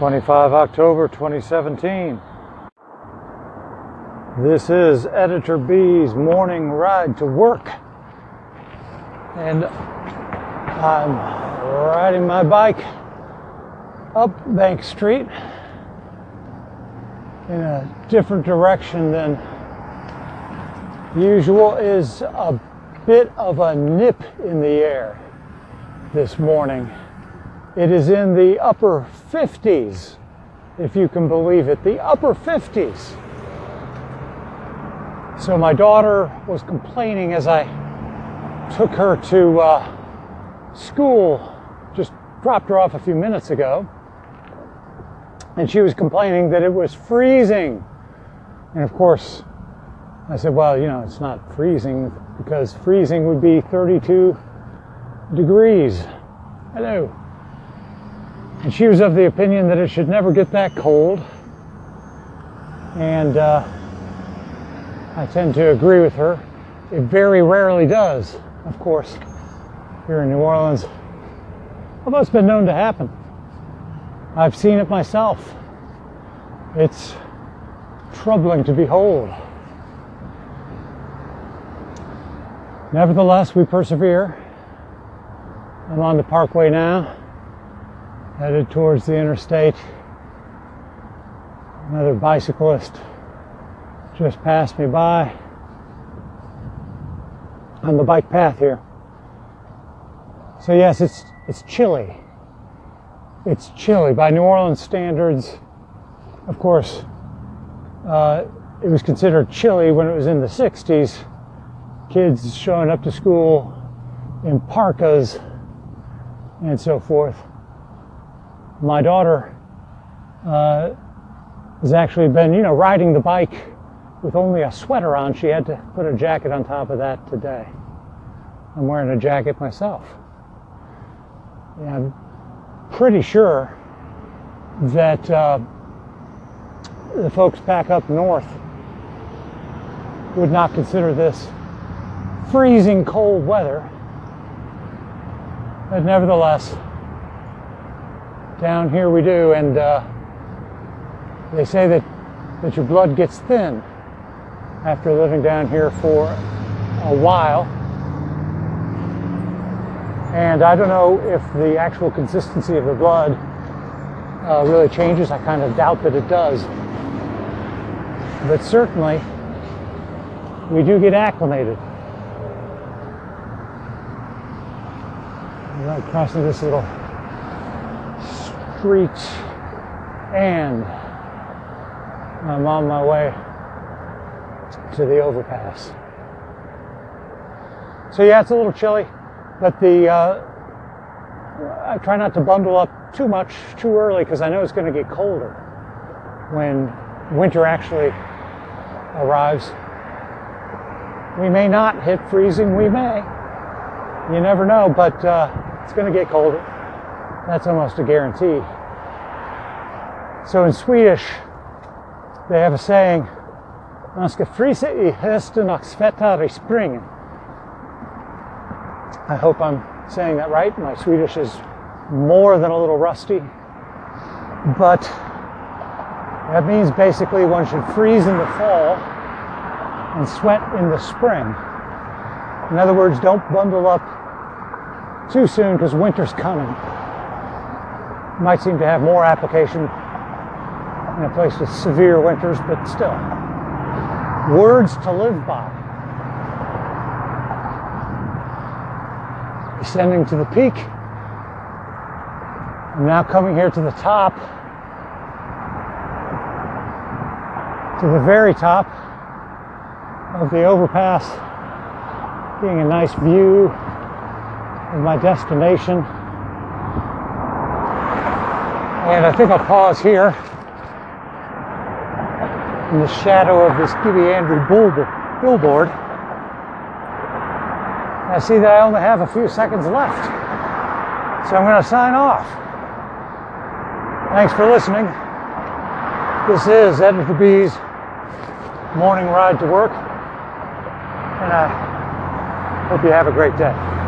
25 October 2017. This is Editor B's morning ride to work. And I'm riding my bike up Bank Street in a different direction than usual is a bit of a nip in the air this morning. It is in the upper 50s, if you can believe it, the upper 50s. So my daughter was complaining as I took her to uh, school, just dropped her off a few minutes ago, and she was complaining that it was freezing. And of course, I said, well, you know, it's not freezing because freezing would be 32 degrees. Hello. And she was of the opinion that it should never get that cold. And uh, I tend to agree with her. It very rarely does, of course, here in New Orleans. Although it's been known to happen. I've seen it myself. It's troubling to behold. Nevertheless, we persevere. I'm on the parkway now headed towards the interstate. Another bicyclist just passed me by on the bike path here. So yes, it's it's chilly. It's chilly by New Orleans standards. Of course, uh, it was considered chilly when it was in the 60s. Kids showing up to school in parkas and so forth my daughter uh, has actually been, you know, riding the bike with only a sweater on. She had to put a jacket on top of that today. I'm wearing a jacket myself. I'm pretty sure that uh, the folks back up north would not consider this freezing cold weather. But nevertheless, down here we do, and uh, they say that, that your blood gets thin after living down here for a while. And I don't know if the actual consistency of the blood uh, really changes. I kind of doubt that it does. But certainly, we do get acclimated. I'm crossing this little street and I'm on my way to the overpass. So yeah, it's a little chilly, but the uh, I try not to bundle up too much too early because I know it's going to get colder when winter actually arrives. We may not hit freezing, we may. You never know, but uh, it's going to get colder. That's almost a guarantee. So in Swedish, they have a saying, man ska frysa i och i springen. I hope I'm saying that right. My Swedish is more than a little rusty. But that means basically one should freeze in the fall and sweat in the spring. In other words, don't bundle up too soon because winter's coming might seem to have more application in a place with severe winters, but still. Words to live by. Ascending to the peak. I'm now coming here to the top, to the very top of the overpass, being a nice view of my destination. And I think I'll pause here in the shadow of this Gibby Andry billboard. I see that I only have a few seconds left. So I'm going to sign off. Thanks for listening. This is Editor B's morning ride to work. And I hope you have a great day.